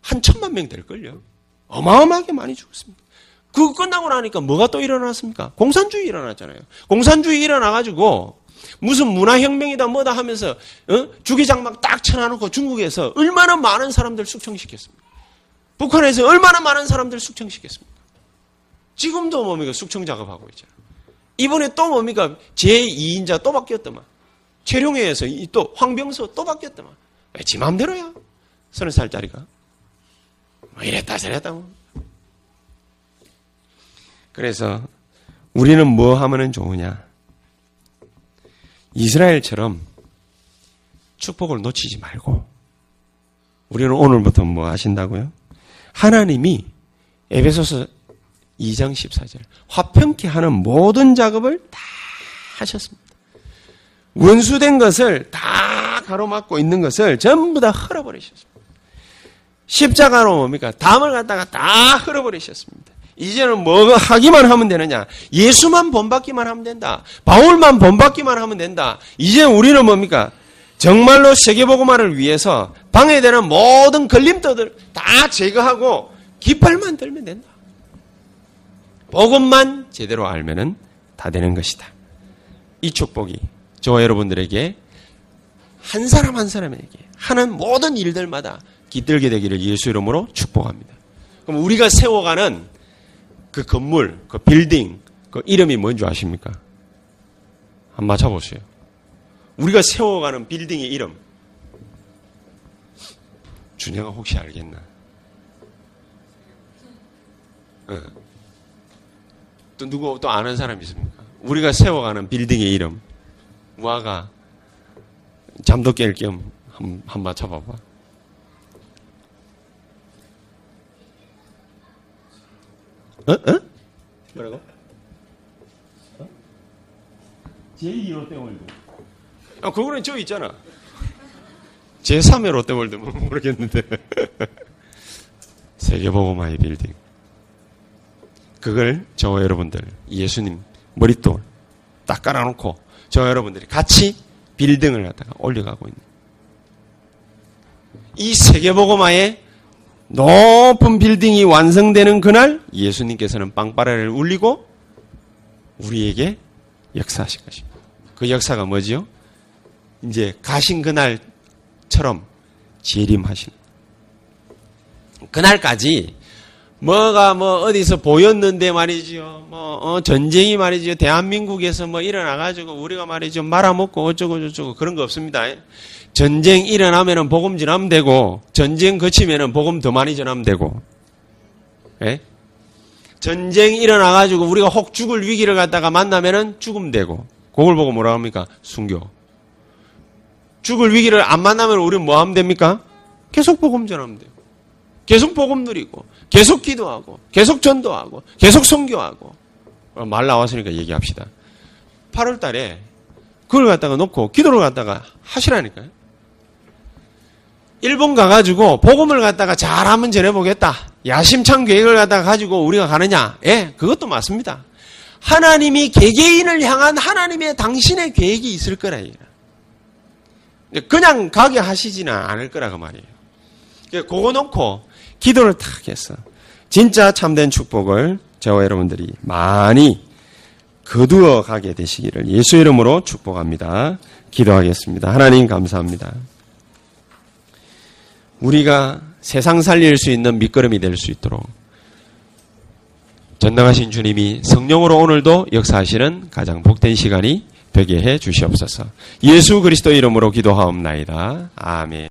한 천만 명 될걸요. 어마어마하게 많이 죽었습니다. 그거 끝나고 나니까 뭐가 또 일어났습니까? 공산주의 일어났잖아요. 공산주의 일어나가지고 무슨 문화혁명이다 뭐다 하면서 어? 주기장 막 딱 쳐놔놓고 중국에서 얼마나 많은 사람들 숙청시켰습니까? 북한에서 얼마나 많은 사람들 숙청시켰습니까? 지금도 뭡니까? 숙청 작업하고 있잖아요. 이번에 또 뭡니까? 제2인자 또 바뀌었더만. 최룡회에서 또 황병서 또 바뀌었더만. 왜 지 맘대로야? 서른 살짜리가. 뭐 이랬다 저랬다 뭐. 그래서 우리는 뭐 하면 좋으냐? 이스라엘처럼 축복을 놓치지 말고 우리는 오늘부터 뭐 하신다고요? 하나님이 에베소서 2장 14절 화평케 하는 모든 작업을 다 하셨습니다. 원수된 것을 다 가로막고 있는 것을 전부 다 흘어버리셨습니다. 십자가로 뭡니까? 담을 갖다가 다 흘어버리셨습니다. 이제는 뭐 하기만 하면 되느냐? 예수만 본받기만 하면 된다. 바울만 본받기만 하면 된다. 이제 우리는 뭡니까? 정말로 세계보고만을 위해서 방해되는 모든 걸림돌들 다 제거하고 깃발만 들면 된다. 복음만 제대로 알면은 다 되는 것이다. 이 축복이 저와 여러분들에게 한 사람 한 사람에게 하는 모든 일들마다 깃들게 되기를 예수 이름으로 축복합니다. 그럼 우리가 세워가는 그 건물, 그 빌딩, 그 이름이 뭔지 아십니까? 한번 맞춰보세요. 우리가 세워가는 빌딩의 이름. 준영아 혹시 알겠나? 어. 또 누구 또 아는 사람 있습니까? 우리가 세워가는 빌딩의 이름. 무아가 잠도 깰 겸 한번 맞춰봐봐. 어? 어? 뭐라고? 어? 제2 롯데월드. 아, 그거는 저 있잖아. 제3의 롯데월드면 뭐 모르겠는데. 세계복음화의 빌딩. 그걸 저와 여러분들, 예수님 머릿돌 딱 깔아놓고 저와 여러분들이 같이 빌딩을 갖다가 올려가고 있는. 이 세계복음화의 높은 빌딩이 완성되는 그날 예수님께서는 빵빠레를 울리고 우리에게 역사하실 것입니다. 그 역사가 뭐지요? 이제 가신 그날처럼 재림하신 그날까지 뭐가 뭐 어디서 보였는데 말이지요. 뭐 어, 전쟁이 말이죠. 대한민국에서 뭐 일어나 가지고 우리가 말이죠. 말아먹고 어쩌고 저쩌고 그런 거 없습니다. 전쟁 일어나면은 복음 전하면 되고 전쟁 거치면은 복음 더 많이 전하면 되고. 예? 전쟁 일어나 가지고 우리가 혹 죽을 위기를 갖다가 만나면은 죽으면 되고. 그걸 보고 뭐라 합니까? 순교. 죽을 위기를 안 만나면 우리는 뭐 하면 됩니까? 계속 복음 전하면 돼요. 계속 복음 누리고, 계속 기도하고, 계속 전도하고, 계속 성교하고. 어, 말 나왔으니까 얘기합시다. 8월 달에 그걸 갖다가 놓고 기도를 갖다가 하시라니까요. 일본 가가지고 복음을 갖다가 잘하면 전해보겠다. 야심찬 계획을 갖다가 가지고 우리가 가느냐? 예, 그것도 맞습니다. 하나님이 개개인을 향한 하나님의 당신의 계획이 있을 거라. 그냥 가게 하시지는 않을 거라고 말이에요. 그거 놓고 기도를 탁 했어. 진짜 참된 축복을 저와 여러분들이 많이 거두어 가게 되시기를 예수 이름으로 축복합니다. 기도하겠습니다. 하나님 감사합니다. 우리가 세상 살릴 수 있는 밑거름이 될 수 있도록 전능하신 주님이 성령으로 오늘도 역사하시는 가장 복된 시간이 되게 해 주시옵소서. 예수 그리스도 이름으로 기도하옵나이다. 아멘.